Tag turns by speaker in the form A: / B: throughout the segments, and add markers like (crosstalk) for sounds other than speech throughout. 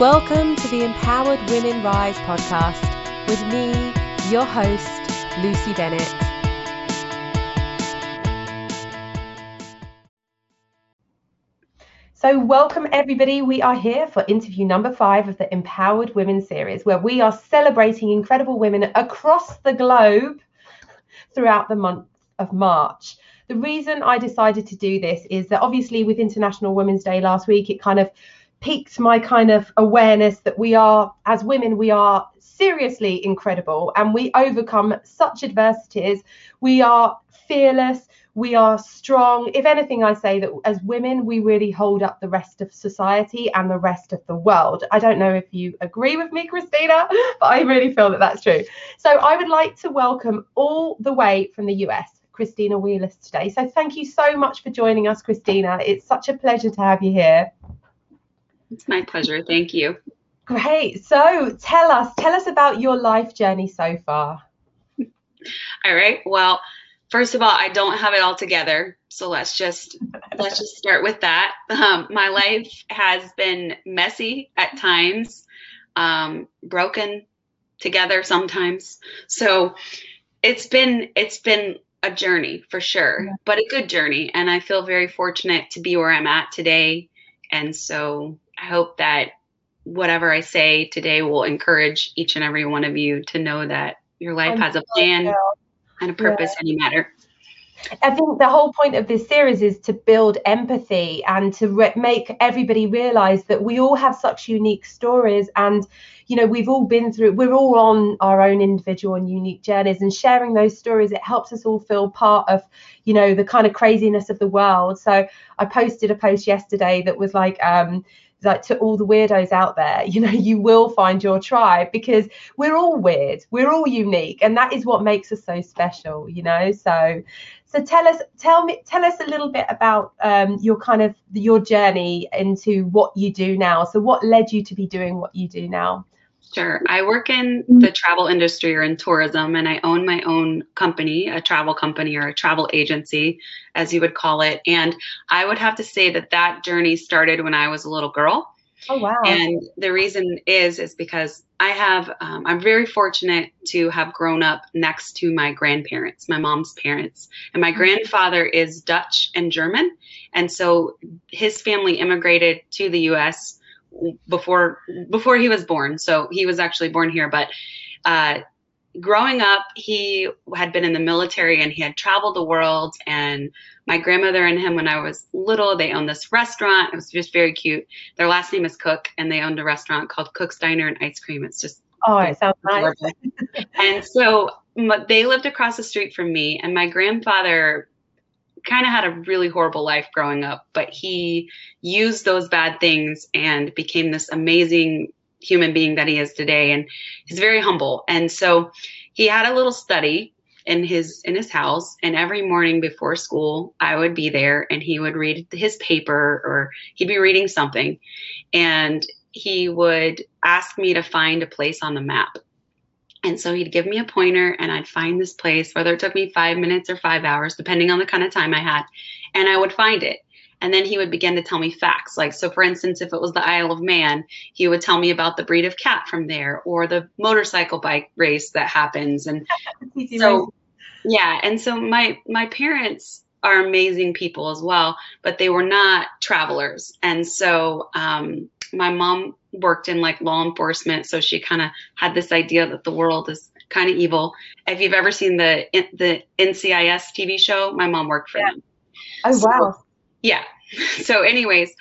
A: Welcome to the Empowered Women Rise podcast with me, your host, Lucy Bennett. So, welcome everybody. We are here for interview number five of the Empowered Women series, where we are celebrating incredible women across the globe throughout the month of March. The reason I decided to do this is that obviously, with International Women's Day last week, it kind of piqued my kind of awareness that we are, as women, we are seriously incredible and we overcome such adversities. We are fearless. We are strong. If anything, I say that as women, we really hold up the rest of society and the rest of the world. I don't know if you agree with me, Christina, (laughs) but I really feel that that's true. So I would like to welcome all the way from the US. Christina Wheelis today. So thank you so much for joining us, Christina. It's such a pleasure to have you here.
B: It's my pleasure. Thank you.
A: Great. So tell us, tell us about your life journey so far.
B: All right. Well, first of all, I don't have it all together. So let's just let's just start with that. Um, my life has been messy at times, um, broken together sometimes. So it's been it's been a journey for sure, yeah. but a good journey. And I feel very fortunate to be where I'm at today. And so hope that whatever I say today will encourage each and every one of you to know that your life has a plan and a purpose yeah. and a matter.
A: I think the whole point of this series is to build empathy and to re- make everybody realize that we all have such unique stories and you know we've all been through we're all on our own individual and unique journeys and sharing those stories it helps us all feel part of you know the kind of craziness of the world so i posted a post yesterday that was like um like to all the weirdos out there you know (laughs) you will find your tribe because we're all weird. We're all unique. And that is what makes us so special you know? So so tell us tell me tell us a little bit about um, your kind of your journey into what you do now. So what led you to be doing what you do now
B: Sure. I work in the travel industry or in tourism, and I own my own company, a travel company or a travel agency, as you would call it. And I would have to say that that journey started when I was a little girl.
A: Oh, wow.
B: And the reason is, is because I have, um, I'm very fortunate to have grown up next to my grandparents, my mom's parents. And my mm-hmm. grandfather is Dutch and German. And so his family immigrated to the US before before he was born. So he was actually born here, but uh, growing up, he had been in the military and he had traveled the world. And my grandmother and him, when I was little, they owned this restaurant. It was just very cute. Their last name is Cook, and they owned a restaurant called Cook's Diner and Ice Cream. It's just
A: oh, it sounds nice.
B: and so they lived across the street from me, and my grandfather kind of had a really horrible life growing up, but he used those bad things and became this amazing human being that he is today. And he's very humble. And so he had a little study in his in his house and every morning before school i would be there and he would read his paper or he'd be reading something and he would ask me to find a place on the map and so he'd give me a pointer and I'd find this place, whether it took me five minutes or five hours, depending on the kind of time I had, and I would find it. And then he would begin to tell me facts. Like, so for instance, if it was the Isle of Man, he would tell me about the breed of cat from there or the motorcycle bike race that happens. And (laughs) so, yeah. And so my, my parents are amazing people as well, but they were not travelers. And so, um, my mom worked in like law enforcement, so she kind of had this idea that the world is kind of evil. If you've ever seen the the NCIS TV show, my mom worked for yeah. them.
A: Oh so, wow.
B: Yeah. So anyways,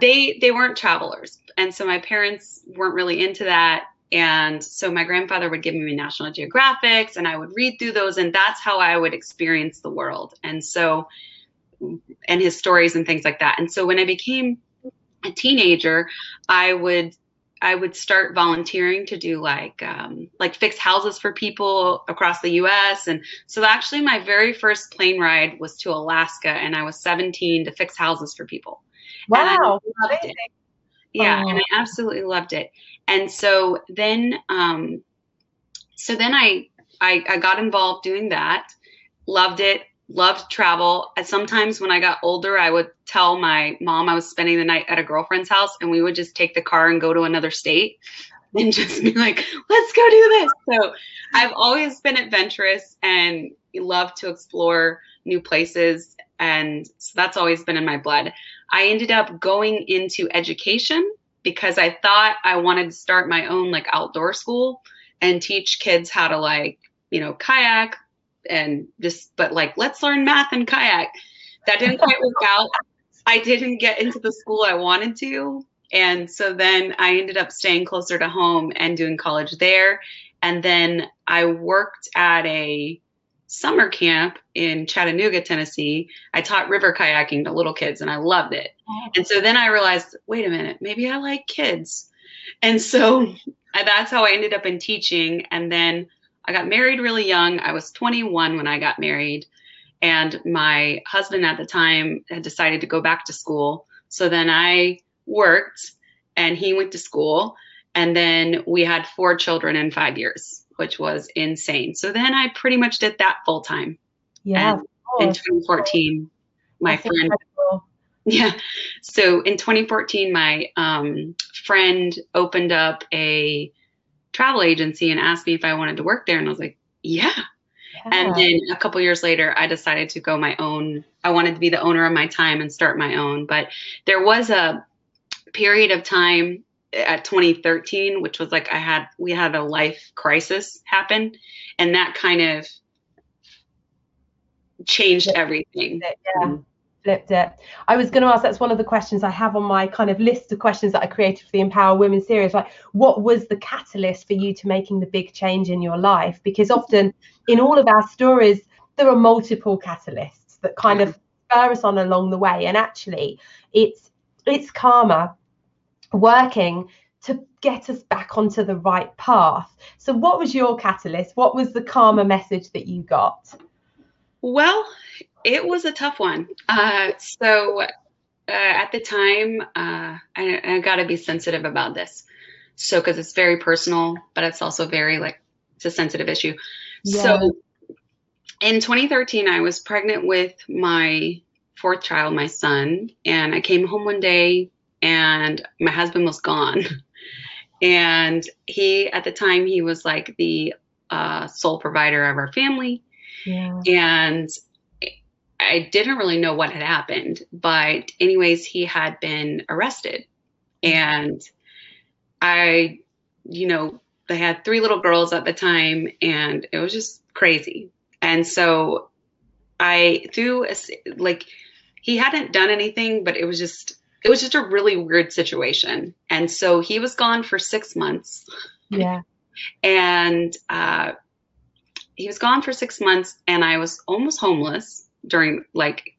B: they they weren't travelers. And so my parents weren't really into that. And so my grandfather would give me National Geographics and I would read through those and that's how I would experience the world. And so and his stories and things like that. And so when I became a teenager, I would I would start volunteering to do like um, like fix houses for people across the U.S. And so actually, my very first plane ride was to Alaska, and I was 17 to fix houses for people.
A: Wow!
B: Yeah, oh. and I absolutely loved it. And so then, um, so then I, I I got involved doing that, loved it, loved travel. Sometimes when I got older, I would tell my mom I was spending the night at a girlfriend's house and we would just take the car and go to another state (laughs) and just be like, let's go do this. So I've always been adventurous and love to explore new places. And so that's always been in my blood. I ended up going into education because I thought I wanted to start my own like outdoor school and teach kids how to like, you know, kayak and just, but like, let's learn math and kayak. That didn't quite work out. I didn't get into the school I wanted to. And so then I ended up staying closer to home and doing college there. And then I worked at a summer camp in Chattanooga, Tennessee. I taught river kayaking to little kids and I loved it. Oh. And so then I realized, wait a minute, maybe I like kids. And so (laughs) that's how I ended up in teaching. And then I got married really young. I was 21 when I got married. And my husband at the time had decided to go back to school. So then I worked and he went to school. And then we had four children in five years, which was insane. So then I pretty much did that full time.
A: Yeah.
B: in 2014, my That's friend. Incredible. (laughs) Yeah. So in 2014, my um, friend opened up a travel agency and asked me if I wanted to work there. And I was like, yeah. yeah. And then a couple years later, I decided to go my own. I wanted to be the owner of my time and start my own. But there was a period of time at 2013 which was like i had we had a life crisis happen and that kind of changed everything
A: yeah mm-hmm. Flipped it i was going to ask that's one of the questions i have on my kind of list of questions that i created for the empower women series like what was the catalyst for you to making the big change in your life because often in all of our stories there are multiple catalysts that kind of spur us on along the way and actually it's it's karma working to get us back onto the right path. So, what was your catalyst? What was the karma message that you got?
B: Well, it was a tough one. Uh, so, uh, at the time, uh, I, I got to be sensitive about this. So, because it's very personal, but it's also very like it's a sensitive issue. Yeah. So, in 2013, I was pregnant with my fourth child, my son, and I came home one day and my husband was gone. (laughs) and he, at the time, he was like the uh, sole provider of our family. Yeah. And I didn't really know what had happened, but anyways, he had been arrested. And I, you know, they had three little girls at the time, and it was just crazy. And so I threw a, like he hadn't done anything, but it was just it was just a really weird situation. And so he was gone for six months.
A: Yeah. (laughs)
B: and uh, he was gone for six months, and I was almost homeless during like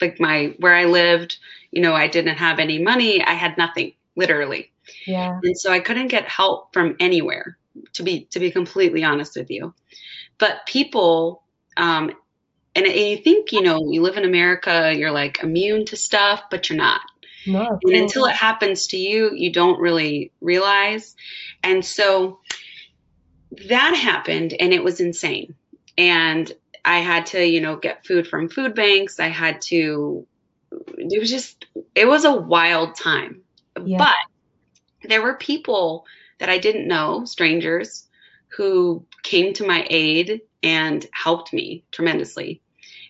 B: like my where I lived. You know, I didn't have any money. I had nothing, literally.
A: Yeah.
B: And so I couldn't get help from anywhere. To be to be completely honest with you, but people um, and, and you think you know you live in america you're like immune to stuff but you're not
A: no,
B: and until it happens to you, you don't really realize. And so that happened and it was insane. And I had to, you know, get food from food banks. I had to, it was just, it was a wild time. Yeah. But there were people that I didn't know, strangers, who came to my aid and helped me tremendously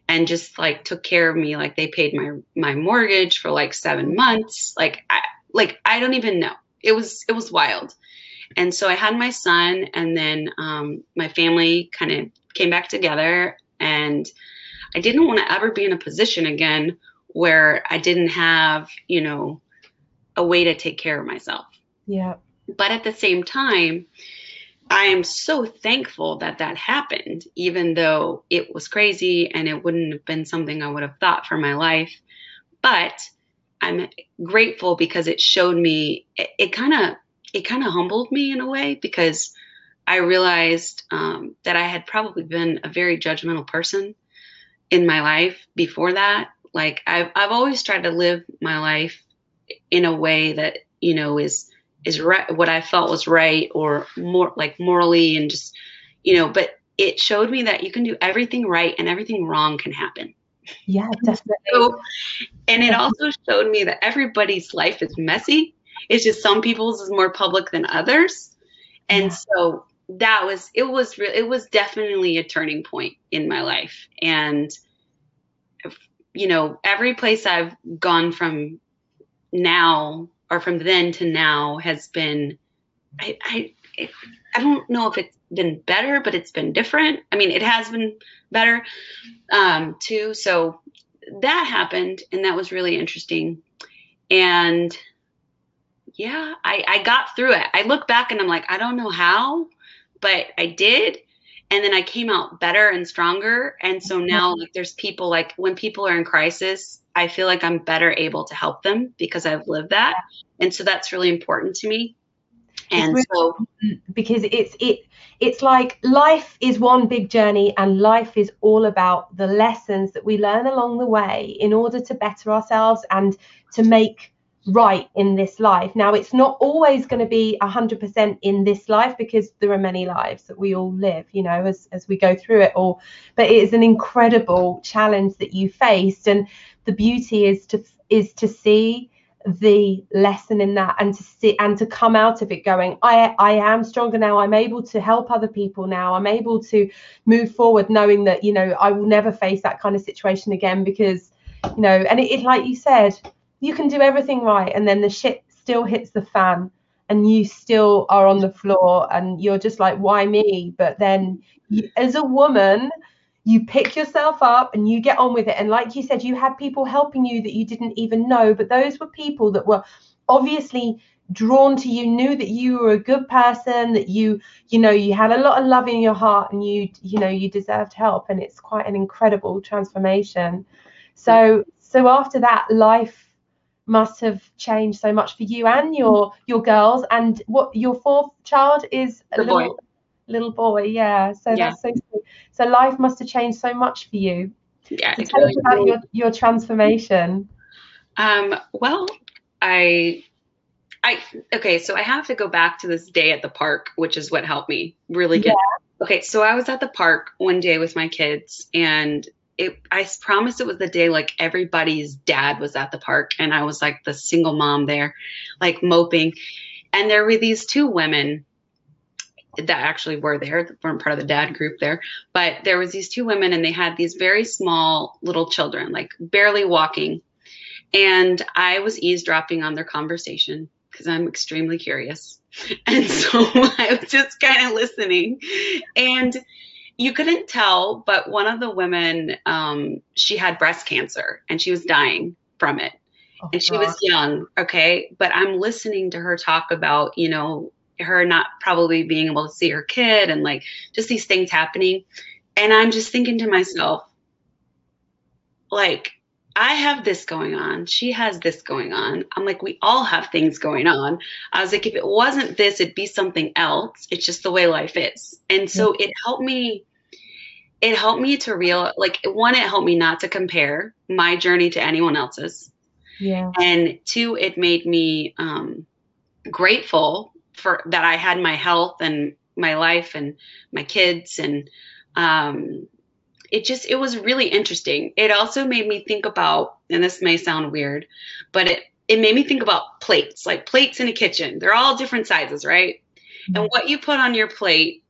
B: and just like took care of me like they paid my my mortgage for like 7 months like I like I don't even know it was it was wild and so I had my son and then um, my family kind of came back together and I didn't want to ever be in a position again where I didn't have you know a way to take care of myself
A: yeah
B: but at the same time I am so thankful that that happened, even though it was crazy and it wouldn't have been something I would have thought for my life. But I'm grateful because it showed me, it kind of, it kind of humbled me in a way because I realized um, that I had probably been a very judgmental person in my life before that. Like I've, I've always tried to live my life in a way that, you know, is, is right what I felt was right or more like morally and just you know but it showed me that you can do everything right and everything wrong can happen.
A: Yeah, (laughs) definitely.
B: So, and it also showed me that everybody's life is messy. It's just some people's is more public than others. And yeah. so that was it was real it was definitely a turning point in my life. And you know, every place I've gone from now or from then to now has been I I I don't know if it's been better, but it's been different. I mean, it has been better um, too. So that happened, and that was really interesting. And yeah, I, I got through it. I look back and I'm like, I don't know how, but I did. And then I came out better and stronger. And so mm-hmm. now, like, there's people like when people are in crisis, I feel like I'm better able to help them because I've lived that. And so that's really important to me and really, so
A: because it's it it's like life is one big journey and life is all about the lessons that we learn along the way in order to better ourselves and to make right in this life. Now it's not always going to be 100% in this life because there are many lives that we all live you know as, as we go through it all. But it is an incredible challenge that you faced and the beauty is to is to see the lesson in that and to see and to come out of it going i i am stronger now. I'm able to help other people now. I'm able to move forward knowing that you know i will never face that kind of situation again because you know and it, it like you said you can do everything right and then the shit still hits the fan and you still are on the floor and you're just like why me but then you, as a woman you pick yourself up and you get on with it. And like you said, you had people helping you that you didn't even know, but those were people that were obviously drawn to you knew that you were a good person that you you know you had a lot of love in your heart and you you know you deserved help and it's quite an incredible transformation so so after that life must have changed so much for you and your your girls and what your fourth child is
B: a the little boy.
A: little boy yeah so yeah. that's so so life must have changed so much for you.
B: Yeah.
A: So tell really us about your, your transformation.
B: Um, well, I I okay, so I have to go back to this day at the park, which is what helped me really get. Yeah. Okay, so I was at the park one day with my kids, and it. I promised it was the day like everybody's dad was at the park, and I was like the single mom there, like moping, and there were these two women that actually were there weren't part of the dad group there but there was these two women and they had these very small little children like barely walking. And i was eavesdropping on their conversation because i'm extremely curious. (laughs) And so (laughs) i was just kind of listening. And you couldn't tell but one of the women um, she had breast cancer and she was dying from it oh, and she God. was young okay but i'm listening to her talk about you know her not probably being able to see her kid and like just these things happening. And I'm just thinking to myself, like, I have this going on. She has this going on. I'm like, we all have things going on. I was like, if it wasn't this, it'd be something else. It's just the way life is. And so it helped me, it helped me to real, like, one, it helped me not to compare my journey to anyone else's.
A: Yeah.
B: And two, it made me um, grateful for that I had my health and my life and my kids and um, it just it was really interesting. It also made me think about and this may sound weird, but it it made me think about plates, like plates in a kitchen. They're all different sizes, right? Mm-hmm. And what you put on your plate,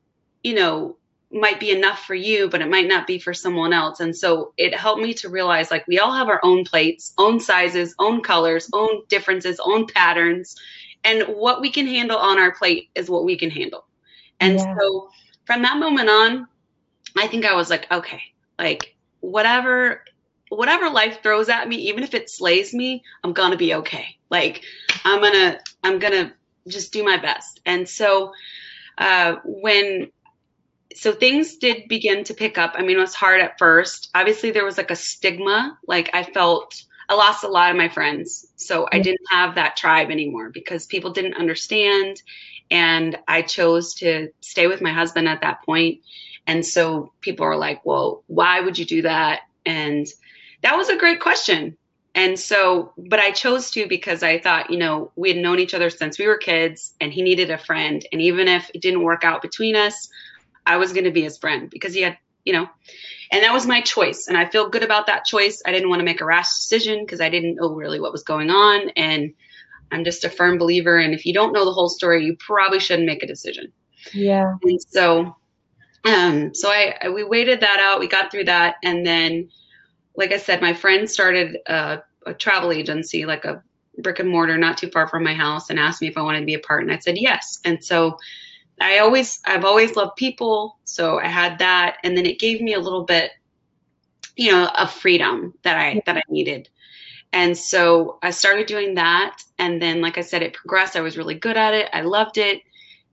B: you know, might be enough for you, but it might not be for someone else. And so it helped me to realize like we all have our own plates, own sizes, own colors, own differences, own patterns and what we can handle on our plate is what we can handle. And yeah. so from that moment on, I think I was like, okay, like whatever whatever life throws at me, even if it slays me, I'm gonna be okay. Like I'm gonna I'm gonna just do my best. And so uh, when so things did begin to pick up. I mean, it was hard at first. Obviously, there was like a stigma. Like I felt I lost a lot of my friends. So I didn't have that tribe anymore because people didn't understand. And I chose to stay with my husband at that point. And so people are like, well, why would you do that? And that was a great question. And so, but I chose to because I thought, you know, we had known each other since we were kids and he needed a friend. And even if it didn't work out between us, I was going to be his friend because he had, you know, and that was my choice. And I feel good about that choice. I didn't want to make a rash decision because I didn't know really what was going on. And I'm just a firm believer. And if you don't know the whole story, you probably shouldn't make a decision.
A: Yeah.
B: And so, um, so I, I we waited that out. We got through that, and then, like I said, my friend started a, a travel agency, like a brick and mortar, not too far from my house, and asked me if I wanted to be a part, and I said yes. And so, I always, I've always loved people, so I had that, and then it gave me a little bit, you know, of freedom that I that I needed. And so I started doing that. And then, like I said, it progressed. I was really good at it. I loved it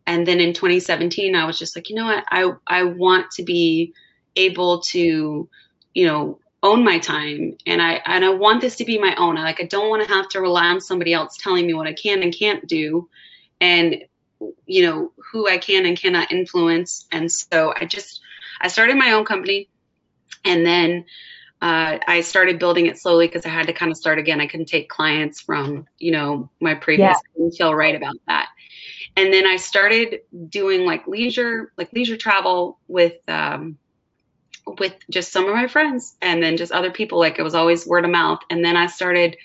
B: and then in 2017 i was just like you know what i i want to be able to you know own my time and i and i want this to be my own I, like i don't want to have to rely on somebody else telling me what i can and can't do and you know who i can and cannot influence and so i just i started my own company and then uh, I started building it slowly because I had to kind of start again. I couldn't take clients from, you know, my previous. Yeah. feel right about that and then I started doing like leisure, like leisure travel with um, with just some of my friends, and then just other people. Like it was always word of mouth. And then I started,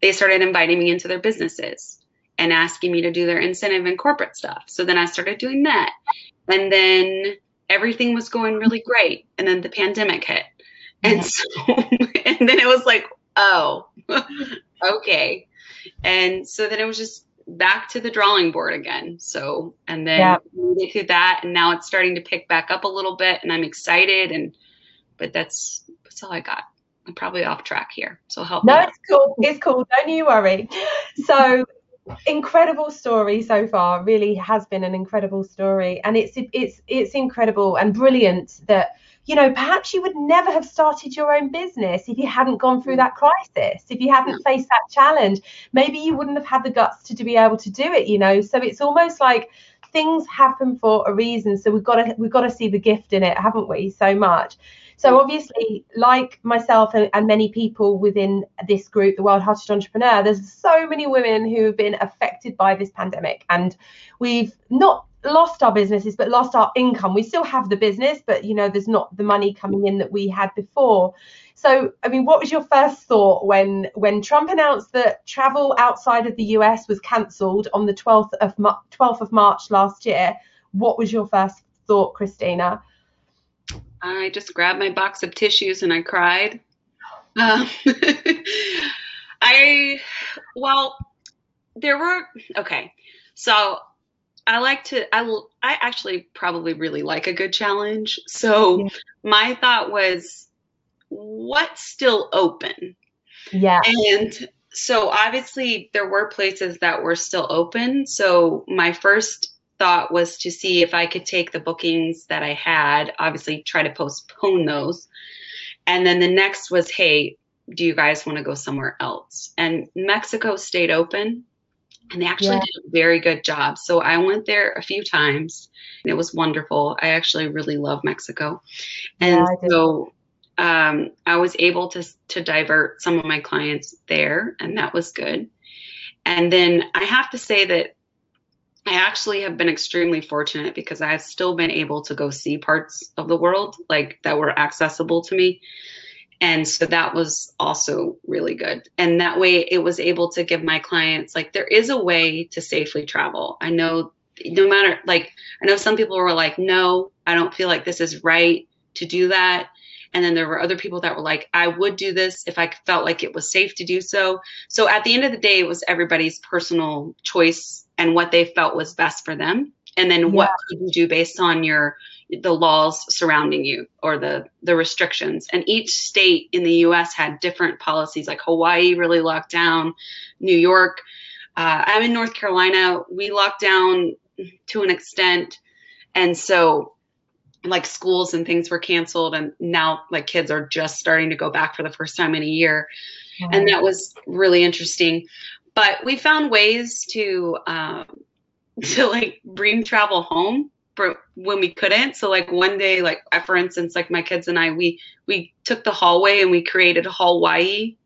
B: they started inviting me into their businesses and asking me to do their incentive and corporate stuff. So then I started doing that, and then everything was going really great. And then the pandemic hit, and so (laughs) and then it was like, oh, (laughs) okay. And so then it was just back to the drawing board again. So, and then yeah. we get through that, and now it's starting to pick back up a little bit, and I'm excited. And but that's that's all I got. I'm probably off track here, so help.
A: No, it's cool. It's cool. Don't you worry. So incredible story so far. Really has been an incredible story, and it's it's it's incredible and brilliant that you know, perhaps you would never have started your own business if you hadn't gone through mm. that crisis, if you hadn't faced that challenge. Maybe you wouldn't have had the guts to, to be able to do it, you know. So it's almost like things happen for a reason. So we've got to we've got to see the gift in it, haven't we? So much. So mm. obviously, like myself and, and, many people within this group, the Wild Hearted Entrepreneur, there's so many women who have been affected by this pandemic, and we've not lost our businesses but lost our income. We still have the business but you know there's not the money coming in that we had before. So i mean what was your first thought when when trump announced that travel outside of the us was cancelled on the 12th of 12th of march last year? What was your first thought christina?
B: I just grabbed my box of tissues and i cried. Um, (laughs) i well there were okay. So I like to I I actually probably really like a good challenge. So yeah. my thought was what's still open?
A: Yeah.
B: And so obviously there were places that were still open. So my first thought was to see if I could take the bookings that I had, obviously try to postpone (laughs) those. And then the next was, hey, do you guys want to go somewhere else? And Mexico stayed open and they actually yeah. did a very good job. So I went there a few times and it was wonderful. I actually really love Mexico. And yeah, so um, I was able to, to divert some of my clients there, and that was good. And then I have to say that I actually have been extremely fortunate because I've still been able to go see parts of the world like that were accessible to me. And so that was also really good. And that way it was able to give my clients like there is a way to safely travel. I know no matter like I know some people were like, no, I don't feel like this is right to do that. And then there were other people that were like, I would do this if I felt like it was safe to do so. So at the end of the day, it was everybody's personal choice and what they felt was best for them. And then yeah. what could you do based on your the laws surrounding you or the the restrictions. And each state in the US had different policies. Like Hawaii really locked down New York uh, I'm in North Carolina. We locked down to an extent. And so like schools and things were canceled and now like kids are just starting to go back for the first time in a year. And that was really interesting. But we found ways to um, (laughs) to like bring travel home for when we couldn't. So like one day, like for instance, like my kids and I, we we took the hallway and we created Hawaii,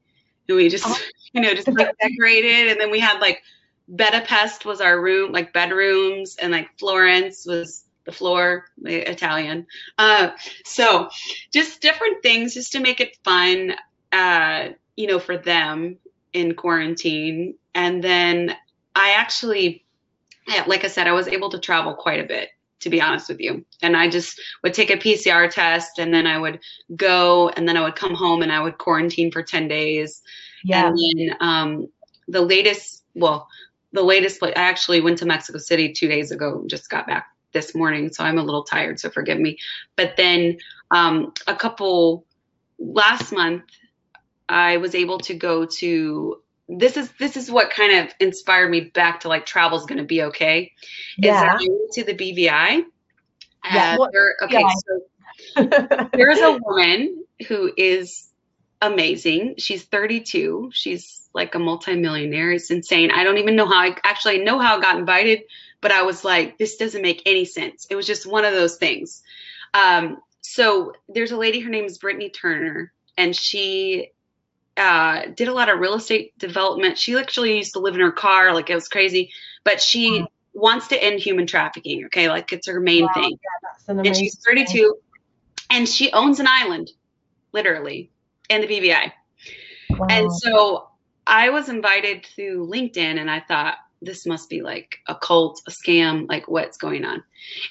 B: and we just oh. (laughs) you know just like decorated, and then we had like Budapest was our room, like bedrooms, and like Florence was the floor, the Italian. Uh, so just different things just to make it fun, uh, you know, for them in quarantine. And then I actually, like I said, I was able to travel quite a bit to be honest with you. And I just would take a PCR test and then I would go and then I would come home and I would quarantine for 10 days. Yeah. And then um, the latest, well, the latest place, I actually went to Mexico City two days ago, just got back this morning. So I'm a little tired, so forgive me. But then um, a couple, last month, I was able to go to this is this is what kind of inspired me back to like travel's going to be okay. Yeah. Is I went to the BVI. Yeah. There, okay, yeah. so (laughs) there's a woman who is amazing. She's 32. She's like a multimillionaire. It's insane. I don't even know how I actually know how I got invited, but I was like, this doesn't make any sense. It was just one of those things. Um, so there's a lady, her name is Brittany Turner, and she uh, did a lot of real estate development. She actually used to live in her car, like it was crazy, but she wow. wants to end human trafficking. Okay, like it's her main wow, thing. Yeah, an and she's 32, thing. and she owns an island, literally, in the BVI. Wow. And so I was invited through LinkedIn, and I thought this must be like a cult, a scam, like what's going on.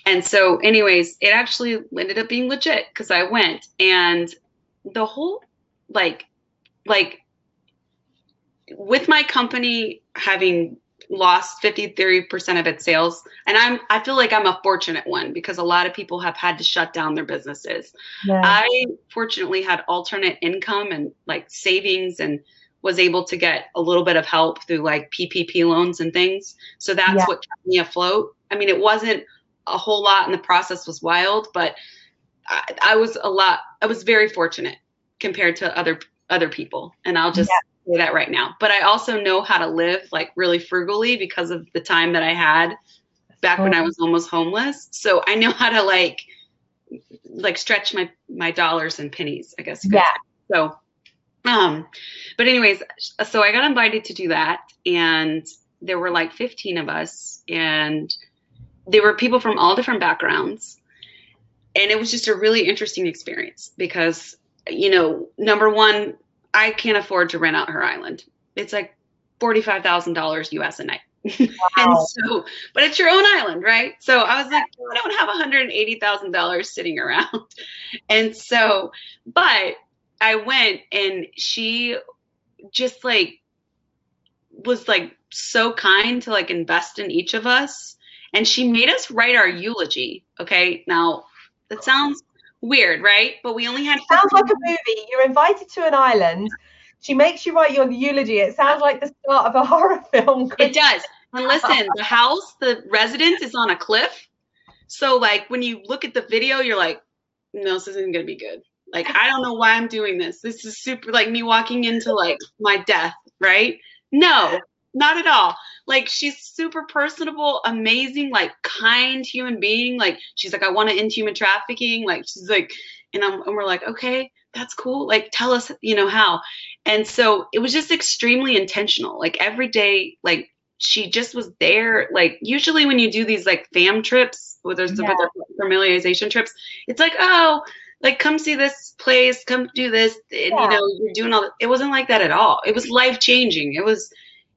B: And so, anyways, it actually ended up being legit because I went, and the whole like like with my company having lost 53% of its sales and i'm i feel like i'm a fortunate one because a lot of people have had to shut down their businesses yeah. i fortunately had alternate income and like savings and was able to get a little bit of help through like ppp loans and things so that's yeah. what kept me afloat i mean it wasn't a whole lot and the process was wild but I, I was a lot i was very fortunate compared to other other people. And I'll just yeah. say that right now. But I also know how to live like really frugally because of the time that I had back when I was almost homeless. So I know how to like like stretch my my dollars and pennies, I guess.
A: Yeah.
B: So um but anyways, so I got invited to do that and there were like 15 of us and they were people from all different backgrounds. And it was just a really interesting experience because you know, number one, I can't afford to rent out her island. It's like $45,000 US a night. (laughs) Wow. and so, but it's your own island, right? So I was like, I don't have $180,000 sitting around. (laughs) And so, but I went and she just like was like so kind to like invest in each of us. And she made us write our eulogy. Okay. Now that sounds weird, right? But we only had.
A: Sounds like a movie. You're invited to an island. She makes you write your eulogy. It sounds like the start of a (laughs) horror film.
B: It does. And (laughs) listen, the house, the residence is on a cliff. So like when you look at the video, you're like, no, this isn't gonna be good. Like I don't know why I'm doing this. This is super like me walking into like my death, right? No, not at all. Like she's super personable, amazing, like kind human being. Like she's like, I want to end human trafficking. Like she's like, and, I'm, and we're like, okay, that's cool. Like tell us, you know how. And so it was just extremely intentional. Like every day, like she just was there. Like usually when you do these like fam trips, where there's yeah. familiarization trips, it's like, oh, like come see this place, come do this, and yeah. you know, you're doing all. That. It wasn't like that at all. It was life changing. It was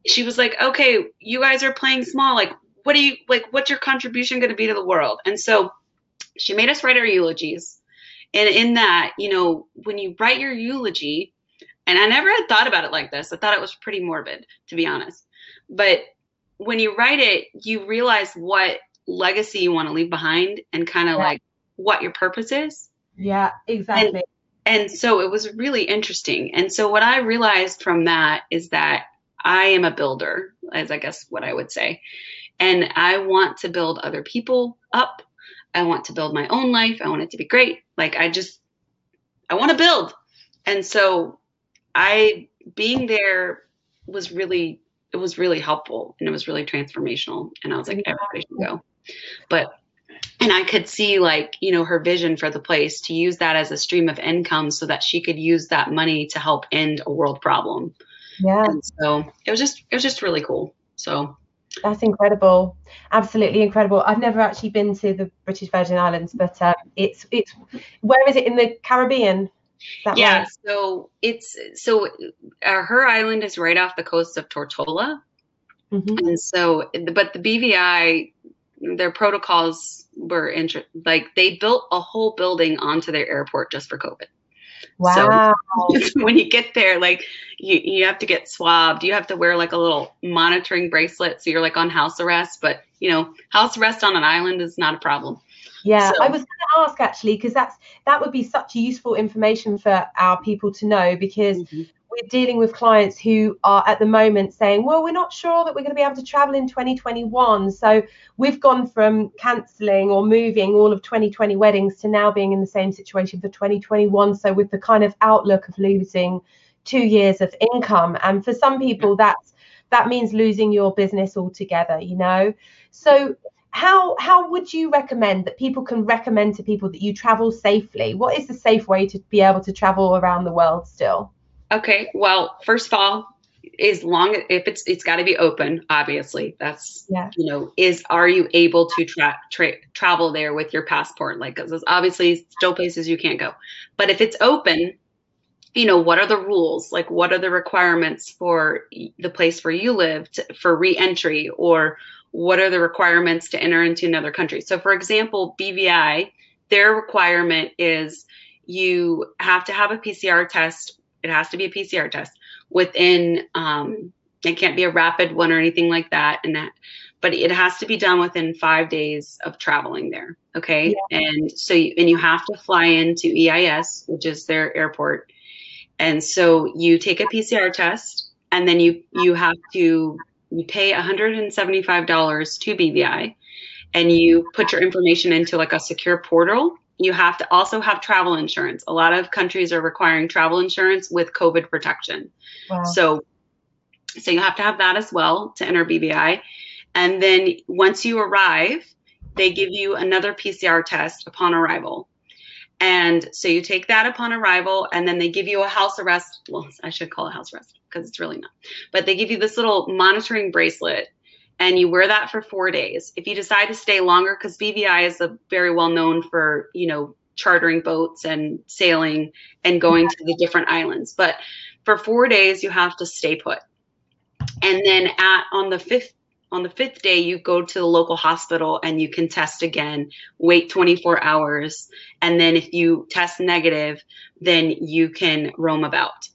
B: she was like, okay, you guys are playing small. Like, what do you like? What's your contribution going to be to the world? And so she made us write our eulogies. And in that, you know, when you write your eulogy, and I never had thought about it like this, I thought it was pretty morbid, to be honest. But when you write it, you realize what legacy you want to leave behind and kind of yeah. like what your purpose is.
A: Yeah, exactly.
B: And, and so it was really interesting. And so what I realized from that is that I am a builder, as I guess what I would say. And I want to build other people up. I want to build my own life. I want it to be great. Like I just, I want to build. And so I, being there was really, it was really helpful and it was really transformational. And I was like, everybody should go. But, and I could see like, you know, her vision for the place to use that as a stream of income so that she could use that money to help end a world problem.
A: Yeah.
B: And so it was just it was just really cool. So
A: That's incredible. Absolutely incredible. I've never actually been to the British Virgin Islands, but um, it's it's where is it in the Caribbean?
B: Yeah, right? so it's so uh, her island is right off the coast of Tortola, mm-hmm. and so but the BVI their protocols were inter- like they built a whole building onto their airport just for COVID. (laughs)
A: Wow.
B: So when you get there, like you, you have to get swabbed. You have to wear like a little monitoring bracelet. So you're like on house arrest, but you know, house arrest on an island is not a problem.
A: Yeah, so. I was going to ask actually, because that's that would be such useful information for our people to know because mm-hmm we're dealing with clients who are at the moment saying, well, we're not sure that we're going to be able to travel in 2021. So we've gone from cancelling or moving all of 2020 weddings to now being in the same situation for 2021. So with the kind of outlook of losing two years of income. And for some people, that's that means losing your business altogether, you know? So how how would you recommend that people can recommend to people that you travel safely? What is the safe way to be able to travel around the world still?
B: Okay. Well, first of all, as long as if it's it's got to be open obviously. That's yeah. you know is are you able to tra- tra- travel there with your passport? Like because obviously still places you can't go. But if it's open you know what are the rules? Like what are the requirements for the place where you live to, for re-entry? Or what are the requirements to enter into another country? So for example bvi their requirement is you have to have a pcr test it has to be a PCR test within. Um, it can't be a rapid one or anything like that, and that, but it has to be done within five days of traveling there. Okay, yeah. and so you, and you have to fly into EIS, which is their airport, and so you take a PCR test, and then you you have to you pay $175 to BVI, and you put your information into like a secure portal you have to also have travel insurance. A lot of countries are requiring travel insurance with COVID protection. Wow. So, so you have to have that as well to enter BVI. And then once you arrive, they give you another PCR test upon arrival. And so you take that upon arrival, and then they give you a house arrest. Well, I should call it house arrest because it's really not. But they give you this little monitoring bracelet and you wear that for four days. If you decide to stay longer, because BVI is a very well known for, you know, chartering boats and sailing and going to the different islands. But for four days, you have to stay put. And then at on the fifth on the fifth day, you go to the local hospital and you can test again, wait 24 hours. And then if you test negative, then you can roam about.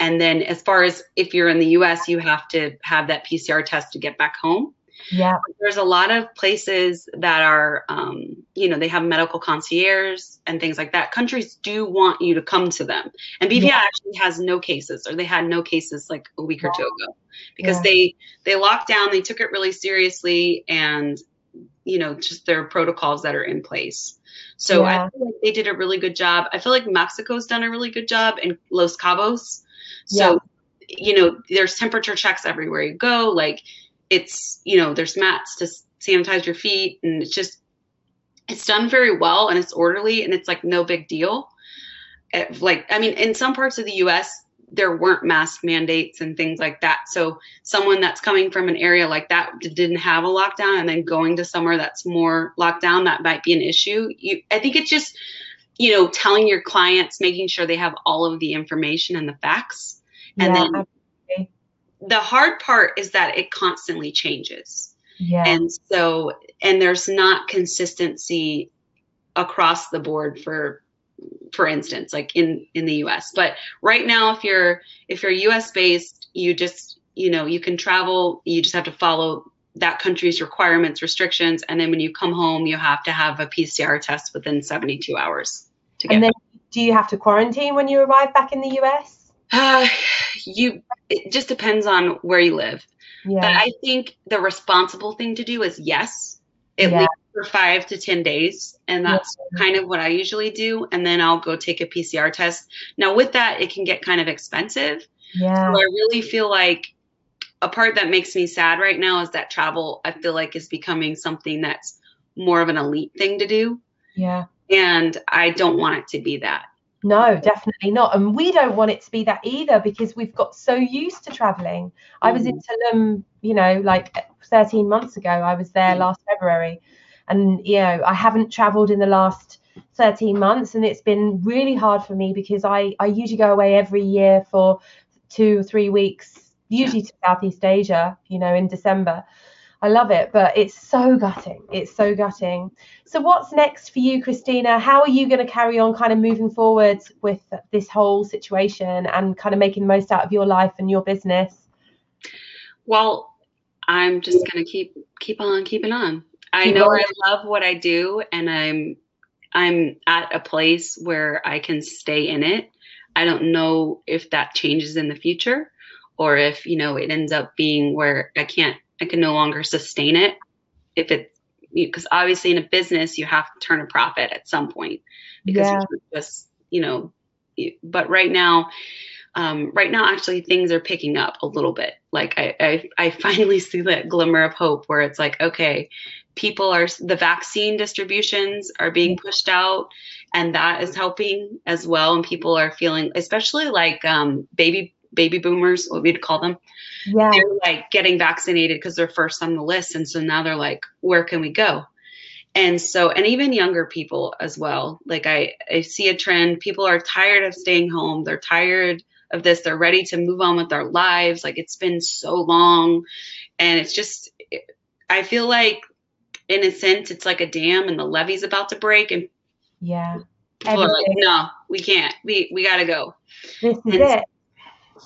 B: And then, as far as if you're in the US, you have to have that PCR test to get back home.
A: Yeah.
B: There's a lot of places that are, um, you know, they have medical concierge and things like that. Countries do want you to come to them. And BVI yeah. actually has no cases, or they had no cases like a week or two ago because yeah. they they locked down, they took it really seriously, and you know, just their protocols that are in place. So yeah. I feel like they did a really good job. I feel like Mexico's done a really good job in Los Cabos. So, yeah. you know, there's temperature checks everywhere you go. Like it's, you know, there's mats to sanitize your feet and it's just, it's done very well and it's orderly and it's like no big deal. It, eh, like, I mean, in some parts of the US, there weren't mask mandates and things like that. So someone that's coming from an area like that didn't have a lockdown and then going to somewhere that's more locked down, that might be an issue. You, I think it's just, you know, telling your clients, making sure they have all of the information and the facts and yeah, then absolutely. the hard part is that it constantly changes.
A: Yeah.
B: And so, and there's not consistency across the board for for instance like in in the US but right now if you're if you're US based you just you know you can travel you just have to follow that country's requirements restrictions and then when you come home you have to have a PCR test within 72 hours
A: to get and then do you have to quarantine when you arrive back in the US
B: uh, you it just depends on where you live. Yeah. But I think the responsible thing to do is yes, at yeah. least for five to 10 days. And that's yeah. kind of what I usually do. And then I'll go take a PCR test. Now, with that, it can get kind of expensive.
A: Yeah. So
B: I really feel like a part that makes me sad right now is that travel, I feel like, is becoming something that's more of an elite thing to do.
A: Yeah.
B: And I don't want it to be that.
A: No, definitely not. And we don't want it to be that either because we've got so used to traveling. I was in
B: Mm.
A: Tulum, you know, like 13 months ago. I was there
B: Mm.
A: last February. And, you know, I haven't traveled in the last 13 months. And it's been really hard for me because I, I usually go away every year for two or three weeks, usually to Southeast Asia, you know, in December. I love it, but it's so gutting. It's so gutting. So, what's next for you, Christina? How are you going to carry on kind of moving forward with this whole situation and kind of making the most out of your life and your business?
B: Well, I'm just gonna keep keep on keeping on. I
A: Keep
B: know
A: on.
B: I love what I do, and I'm I'm at a place where I can stay in it. I don't know if that changes in the future, or if you know it ends up being where I can't I can no longer sustain it. If it because obviously in a business you have to turn a profit at some point because
A: Yeah.
B: you just you know. But right now, um, right now actually things are picking up a little bit like I, I i (laughs) finally see that glimmer of hope where it's like okay people are the vaccine distributions are being pushed out and that is helping as well and people are feeling especially like um, baby baby boomers what we'd call them
A: Yeah.
B: they're like getting vaccinated because they're first on the list. And so now they're like where can we go? And so and even younger people as well. Like i i see a trend. People are tired of staying home. They're tired of this. They're ready to move on with their lives. Like it's been so long. And it's just i feel like in a sense it's like a dam and the levee's about to break and
A: Yeah.
B: like no we can't. We we gotta go.
A: This is
B: And-
A: it.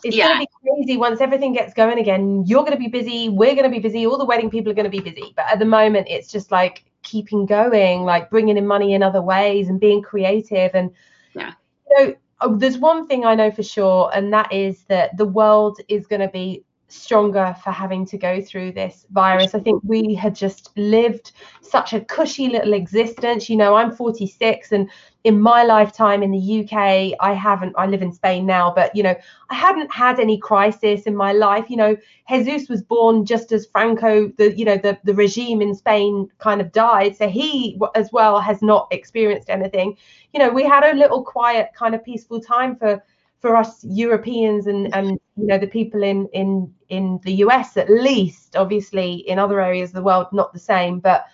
A: It's
B: Yeah.
A: going to be crazy once everything gets going again. You're going to be busy. We're going to be busy. All the wedding people are going to be busy. But at the moment, it's just like keeping going, like bringing in money in other ways and being creative. And,
B: Yeah.
A: you know, oh, there's one thing I know for sure, and that is that the world is going to be stronger for having to go through this virus. I think we had just lived such a cushy little existence. You know, I'm 46 and in my lifetime in the UK, I haven't, I live in Spain now, but you know, I hadn't had any crisis in my life. You know, Jesus was born just as Franco, the, you know, the, the regime in Spain kind of died. So he as well has not experienced anything. You know, we had a little quiet kind of peaceful time for, for us Europeans and, and, you know, the people in, in, in the US at least, obviously in other areas of the world, not the same, but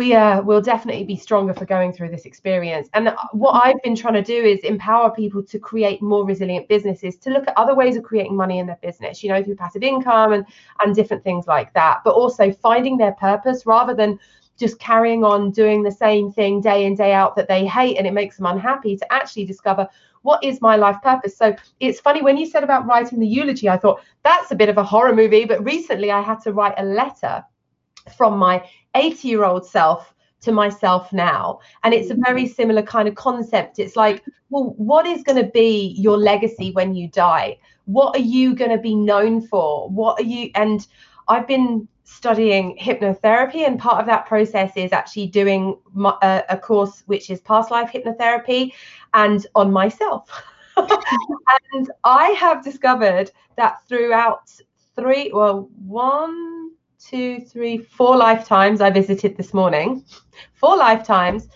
A: we uh, will definitely be stronger for going through this experience. And what I've been trying to do is empower people to create more resilient businesses, to look at other ways of creating money in their business, you know, through passive income and and different things like that. But also finding their purpose rather than just carrying on doing the same thing day in day out that they hate and it makes them unhappy. To actually discover what is my life purpose. So it's funny when you said about writing the eulogy, I thought that's a bit of a horror movie. But recently I had to write a letter from my 80 year old self to myself now. And it's a very similar kind of concept. It's like well what is going to be your legacy when you die? What are you going to be known for? What are you and i've been studying hypnotherapy and part of that process is actually doing my, uh, a course which is past life hypnotherapy and on myself. (laughs) And i have discovered that throughout three well one two, three, four lifetimes I visited this morning, four lifetimes.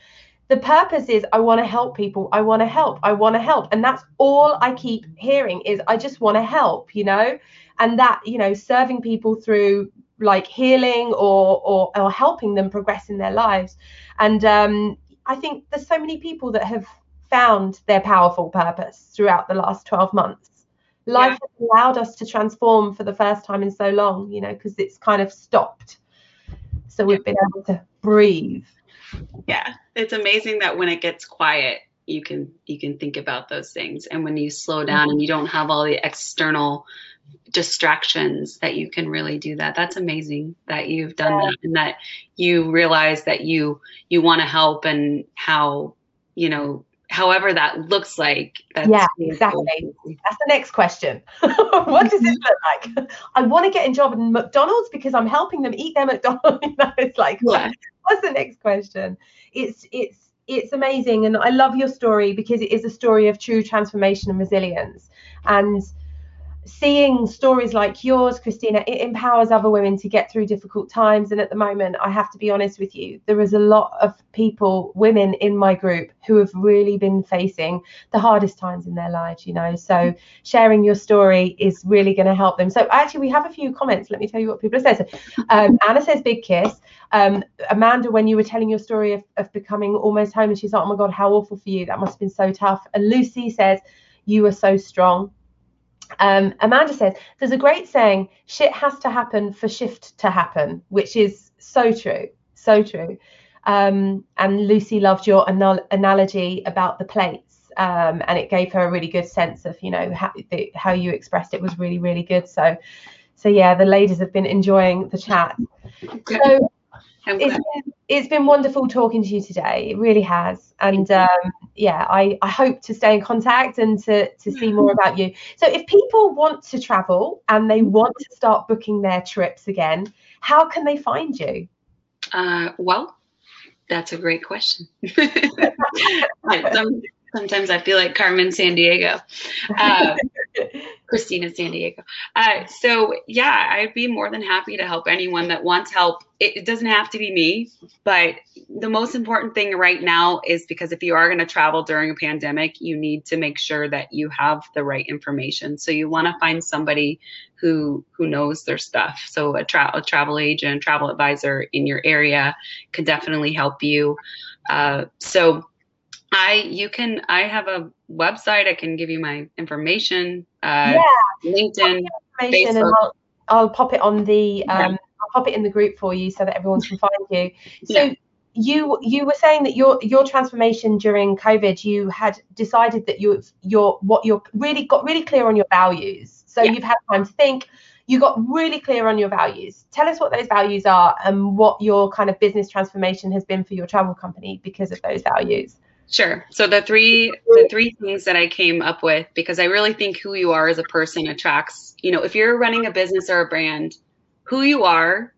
A: The purpose is I want to help people. I want to help. I want to help. And that's all I keep hearing is I just want to help, you know, and that, you know, serving people through like healing or, or, or helping them progress in their lives. And um, I think there's so many people that have found their powerful purpose throughout the last 12 months life yeah. has allowed us to transform for the first time in so long you know because it's kind of stopped so we've been able to breathe
B: yeah it's amazing that when it gets quiet you can you can think about those things and when you slow down and you don't have all the external distractions that you can really do that that's amazing that you've done yeah. that and that you realize that you you want to help and how you know however that looks like.
A: yeah, exactly. Cool. That's the next question. (laughs) what does it look like? I want to get a job in McDonald's because I'm helping them eat their McDonald's. (laughs) you know, it's like, yeah. what's the next question? It's it's it's amazing, and I love your story because it is a story of true transformation and resilience. And seeing stories like yours, Christina, it empowers other women to get through difficult times. And at the moment, I have to be honest with you, there is a lot of people, women in my group, who have really been facing the hardest times in their lives, you know. So sharing your story is really going to help them. So actually, we have a few comments. Let me tell you what people have said. So, um, Anna says, big kiss. Um, Amanda, when you were telling your story of, of becoming almost homeless, she's like, oh my God, how awful for you. That must have been so tough. And Lucy says, you were so strong um, Amanda says, there's a great saying, shit has to happen for shift to happen, which is so true, so true. Um, and Lucy loved your anal- analogy about the plates. Um, and it gave her a really good sense of, you know, how, the, how you expressed it was really, really good. So, so yeah, the ladies have been enjoying the chat. So it's been, it's been wonderful talking to you today. It really has. And um, yeah, I, I hope to stay in contact and to, to see more (laughs) about you. So if people want to travel and they want to start booking their trips again, how can they find you?
B: Uh, well, that's a great question. (laughs) sometimes I feel like Carmen Sandiego. Uh, (laughs) (laughs) Christina Sandiego. Uh, so yeah, I'd be more than happy to help anyone that wants help. It, it, doesn't have to be me, but the most important thing right now is because if you are going to travel during a pandemic, you need to make sure that you have the right information. So you want to find somebody who who knows their stuff. So a, tra- a travel agent, travel advisor in your area could definitely help you. Uh, so I you can I have a website. I can give you my information. Uh, yeah. LinkedIn, information
A: Facebook. I'll, I'll, pop it on the um, yeah. I'll pop it in the group for you so that everyone can find you. (laughs) So yeah. you you were saying that your your transformation during COVID, you had decided that you your what you're really got really clear on your values. So yeah. you've had time to think. You got really clear on your values. Tell us what those values are and what your kind of business transformation has been for your travel company because of those values.
B: Sure. So the three the three things that I came up with because I really think who you are as a person attracts, you know, if you're running a business or a brand, who you are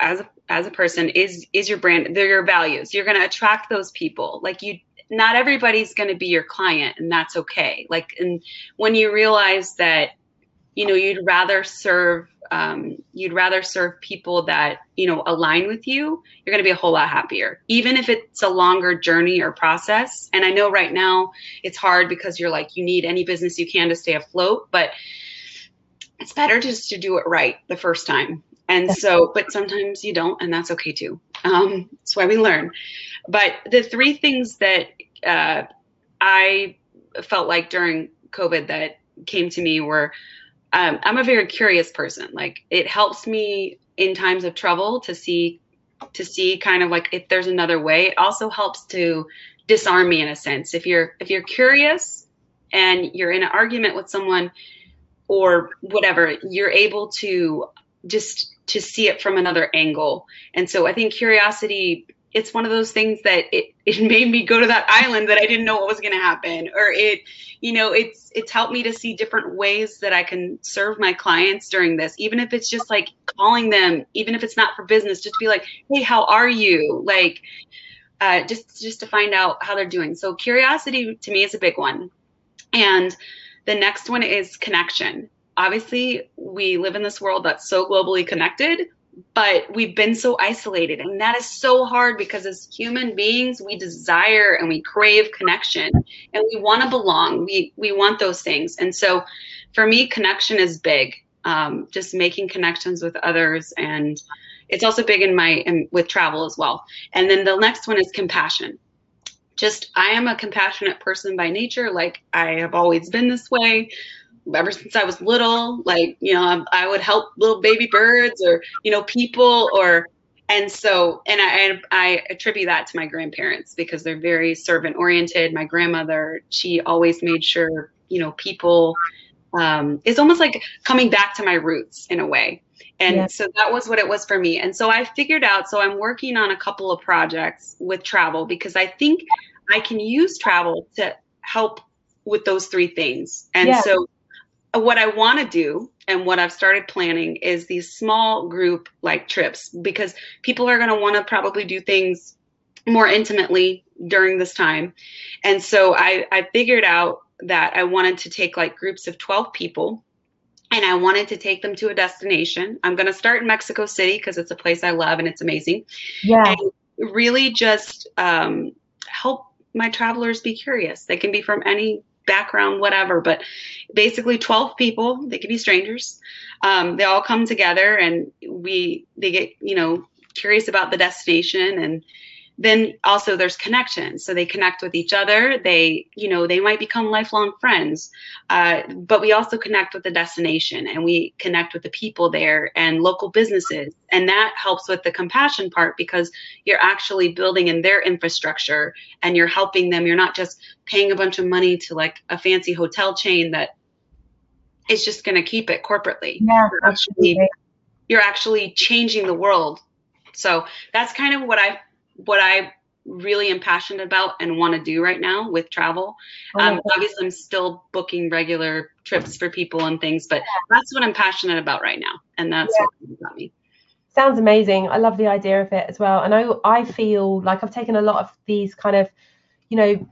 B: as a, as a person is is your brand, they're your values. You're going to attract those people. Like you not everybody's going to be your client and that's okay. Like and when you realize that you know you'd rather serve um, you'd rather serve people that you know align with you you're going to be a whole lot happier. Even if it's a longer journey or process and i know right now it's hard because you're like you need any business you can to stay afloat but it's better just to do it right the first time. And so but sometimes you don't and that's okay too. Um, that's why we learn. But the three things that uh, i felt like during covid that came to me were um, I'm a very curious person. Like it helps me in times of trouble to see to see kind of like if there's another way. It also helps to disarm me in a sense. If you're if you're curious and you're in an argument with someone or whatever, you're able to just to see it from another angle. And so I think curiosity it's one of those things that it, it (laughs) made me go to that island that I didn't know what was going to happen. Or it you know it's it's helped me to see different ways that I can serve my clients during this even if it's just like calling them even if it's not for business just be like hey how are you? Like uh, just just to find out how they're doing. So curiosity to me is a big one. And the next one is connection. Obviously we live in this world that's so globally connected but we've been so isolated. And that is so hard because as human beings we desire and we crave connection and we want to belong. We we want those things. And so for me connection is big um, just making connections with others. And it's also big in my in, with travel as well. And then the next one is compassion. Just i am a compassionate person by nature like i have always been this way ever since I was little. Like, you know, I, I would help little baby birds or, you know, people or, and so, and I, I attribute that to my grandparents because they're very servant oriented. My grandmother, she always made sure, you know, people, um, it's almost like coming back to my roots in a way. And yeah. so that was what it was for me. And so I figured out, so I'm working on a couple of projects with travel because I think I can use travel to help with those three things. And yeah. so what I want to do and what I've started planning is these small group like trips because people are going to want to probably do things more intimately during this time. And so I, I figured out that I wanted to take like groups of 12 people and I wanted to take them to a destination. I'm going to start in Mexico City because it's a place I love and it's amazing.
A: Yeah.
B: And really just um, help my travelers be curious. They can be from any background, whatever, but basically 12 people, they could be strangers. Um, they all come together and we, they get, you know, curious about the destination and then also there's connection. So they connect with each other. They you know they might become lifelong friends uh, but we also connect with the destination and we connect with the people there and local businesses. And that helps with the compassion part because you're actually building in their infrastructure and you're helping them. You're not just paying a bunch of money to like a fancy hotel chain that is just going to keep it corporately.
A: Yeah
B: you're actually, you're actually changing the world. So that's kind of what i what I really am passionate about and want to do right now with travel. Oh um, obviously, I'm still booking regular trips for people and things, but that's what I'm passionate about right now, and that's yeah. what got me.
A: Sounds amazing. I love the idea of it as well. And I I feel like I've taken a lot of these kind of, you know,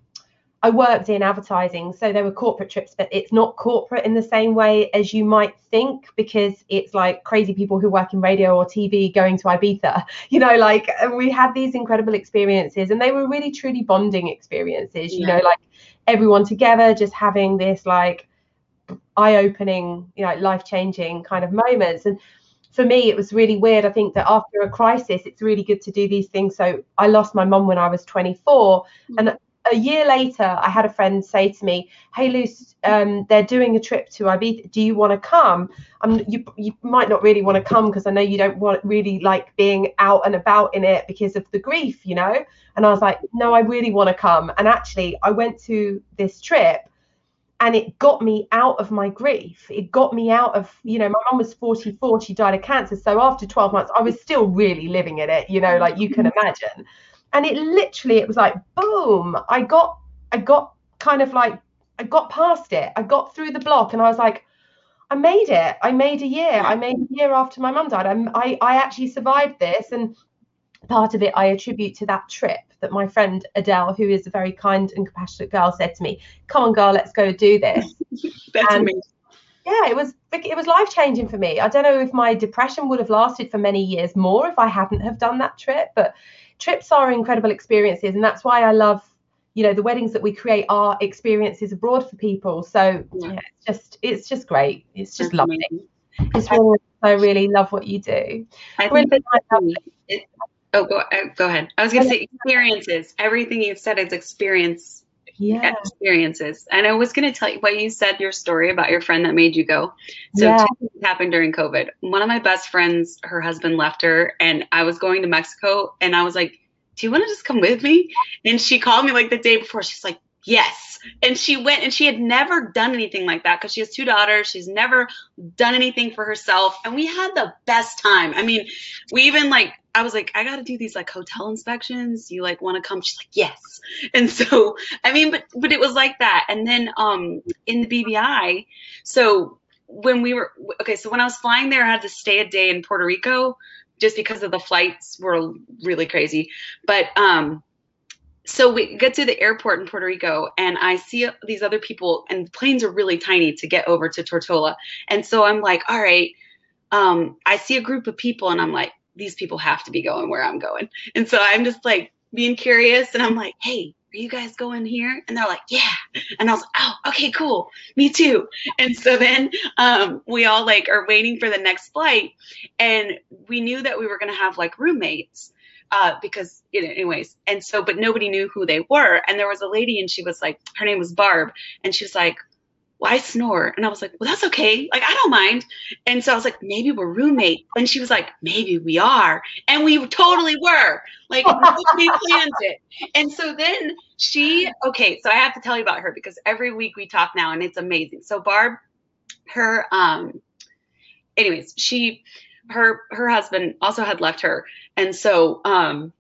A: I worked in advertising, so there were corporate trips, but it's not corporate in the same way as you might think because it's like crazy people who work in radio or TV going to Ibiza. (laughs) You know, like we had these incredible experiences, and they were really truly bonding experiences. You yeah. know, like everyone together, just having this like eye-opening, you know, life-changing kind of moments. And for me, it was really weird. I think that after a crisis, it's really good to do these things. So I lost my mum when I was 24, mm-hmm. and a year later, I had a friend say to me, "Hey, Luce, um, they're doing a trip to Ibiza. Do you want to come? Um, you you might not really want to come because I know you don't want really like being out and about in it because of the grief, you know." And I was like, "No, I really want to come." And actually, I went to this trip, and it got me out of my grief. It got me out of, you know, my mum was 44. She died of cancer. So after 12 months, I was still really living in it, you know, like you can imagine and it literally it was like boom i got i got kind of like i got past it. I got through the block and i was like i made it. I made a year. I made a year after my mum died. I, I i actually survived this. And part of it i attribute to that trip that my friend adele who is a very kind and compassionate girl said to me come on girl let's go do this. (laughs)
B: That's and, amazing.
A: yeah it was it was life changing for me. I don't know if my depression would have lasted for many years more if i hadn't have done that trip but trips are incredible experiences and that's why i love you know the weddings that we create are experiences abroad for people. So yeah, yeah it's just it's just great. It's just that's lovely. amazing. it's really i really love what you do.
B: I think it, oh go, uh, go ahead. I was going to say experiences. Everything you've said is experience
A: yeah.
B: experiences. And I was going to tell you what you said, your story about your friend that made you go. So yeah. happened during COVID. One of my best friends, her husband left her, and I was going to Mexico, and I was like, "Do you want to just come with me?" And she called me like the day before. She's like, "Yes." And she went, and she had never done anything like that because she has two daughters. She's never done anything for herself, and we had the best time. I mean, we even like I was like, I got to do these like hotel inspections. You like want to come? She's like, yes. (laughs) And so, I mean, but but it was like that. And then um in the BVI, so when we were okay, so when I was flying there, I had to stay a day in Puerto Rico just because of the flights were really crazy. But um so we get to the airport in Puerto Rico and I see these other people and planes are really tiny to get over to Tortola. And so I'm like, all right, um, I see a group of people and I'm like, these people have to be going where I'm going. And so I'm just like being curious and I'm like, hey, are you guys going here? And they're like, yeah. And I was like, oh, okay, cool. Me too. And so then um, we all like are waiting for the next flight. And we knew that we were going to have like roommates uh, because you know, anyways. And so, but nobody knew who they were. And there was a lady and she was like, her name was Barb. And she was like, why snore? And I was like, well, that's okay. Like, I don't mind. And so I was like, maybe we're roommates. And she was like, maybe we are. And we totally were. Like, we (laughs) planned it. And so then she, okay, so I have to tell you about her because every week we talk now and it's amazing. So Barb, her, um, anyways, she, her, her husband also had left her. And so, um,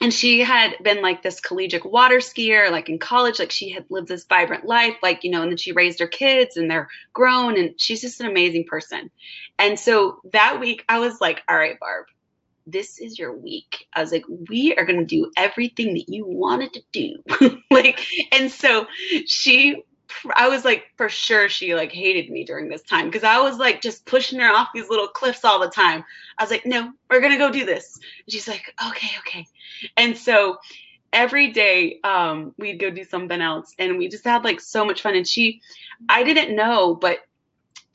B: and she had been like this collegiate water skier like in college like she had lived this vibrant life like you know and then she raised her kids and they're grown and she's just an amazing person. And so that week i was like all right barb this is your week. I was like we are going to do everything that you wanted to do. (laughs) Like and so she I was like, for sure she like hated me during this time because I was like just pushing her off these little cliffs all the time. I was like, no, we're gonna go do this. And she's like, okay, okay. And so every day um, we'd go do something else and we just had like so much fun. And she, I didn't know, but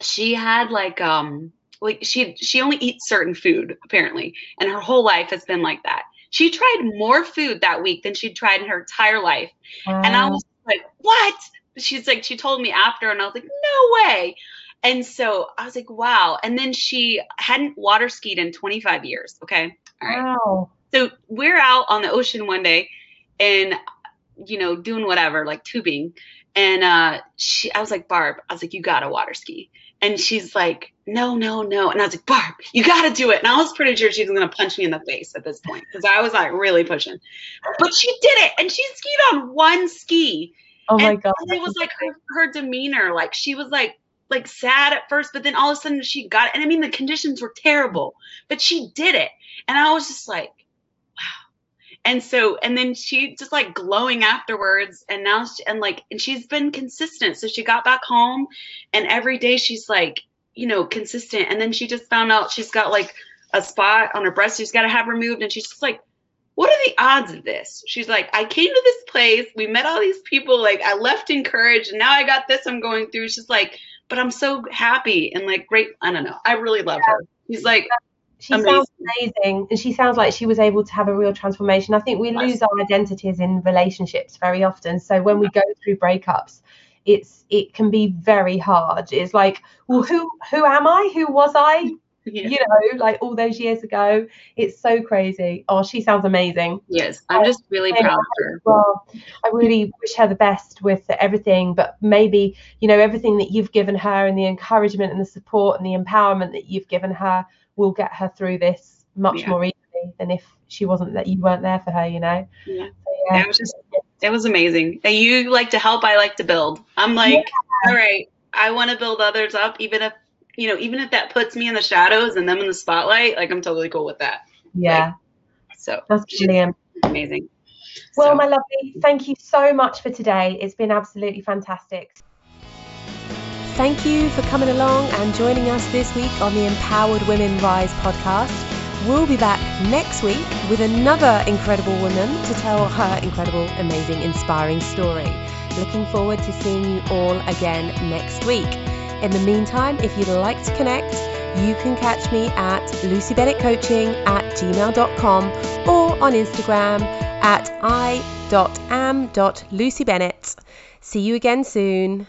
B: she had like um like she she only eats certain food apparently, and her whole life has been like that. She tried more food that week than she'd tried in her entire life, wow. and I was like, what? She's like, she told me after, and I was like, no way. And so I was like, wow. And then she hadn't water skied in 25 years. Okay.
A: All right. Wow.
B: So we're out on the ocean one day and, you know, doing whatever, like tubing. And uh, she, I was like, Barb, I was like, you gotta water ski. And she's like, no, no, no. And I was like, Barb, you gotta do it. And I was pretty sure she was gonna punch me in the face at this point because I was like really pushing. But she did it, and she skied on one ski.
A: Oh my god!
B: It was like her, her demeanor, like she was like like sad at first, but then all of a sudden she got it. And I mean, the conditions were terrible, but she did it, and I was just like, wow. And so, and then she just like glowing afterwards, and now she, and like, and she's been consistent. So she got back home, and every day she's like, you know, consistent. And then she just found out she's got like a spot on her breast she's got to have removed, and she's just like what are the odds of this? She's like, I came to this place, we met all these people, like I left encouraged, and now I got this I'm going through. She's like, but I'm so happy and like great. I don't know. I really love yeah. her. She's like,
A: she amazing. sounds amazing, and she sounds like she was able to have a real transformation. I think we lose our identities in relationships very often. So when we go through breakups, it's it can be very hard. It's like, well, who who am I? Who was I? Yeah. you know, like all those years ago. It's so crazy. Oh, she sounds amazing.
B: Yes, I'm just really proud of her.
A: Well, I really wish her the best with everything, but maybe, you know, everything that you've given her and the encouragement and the support and the empowerment that you've given her will get her through this much yeah. more easily than if she wasn't that you weren't there for her, you know.
B: Yeah. So, yeah. It was just it was amazing. And you like to help, I like to build. I'm like, yeah. all right, I want to build others up, even if you know, even if that puts me in the shadows and them in the spotlight, like I'm totally cool with that.
A: Yeah.
B: Like, so
A: that's brilliant.
B: Amazing.
A: Well, so. my lovely, thank you so much for today. It's been absolutely fantastic. Thank you for coming along and joining us this week on the Empowered Women Rise podcast. We'll be back next week with another incredible woman to tell her incredible, amazing, inspiring story. Looking forward to seeing you all again next week. In the meantime, if you'd like to connect, you can catch me at lucybennettcoaching at gmail.com or on Instagram at i.am.lucybennett. See you again soon.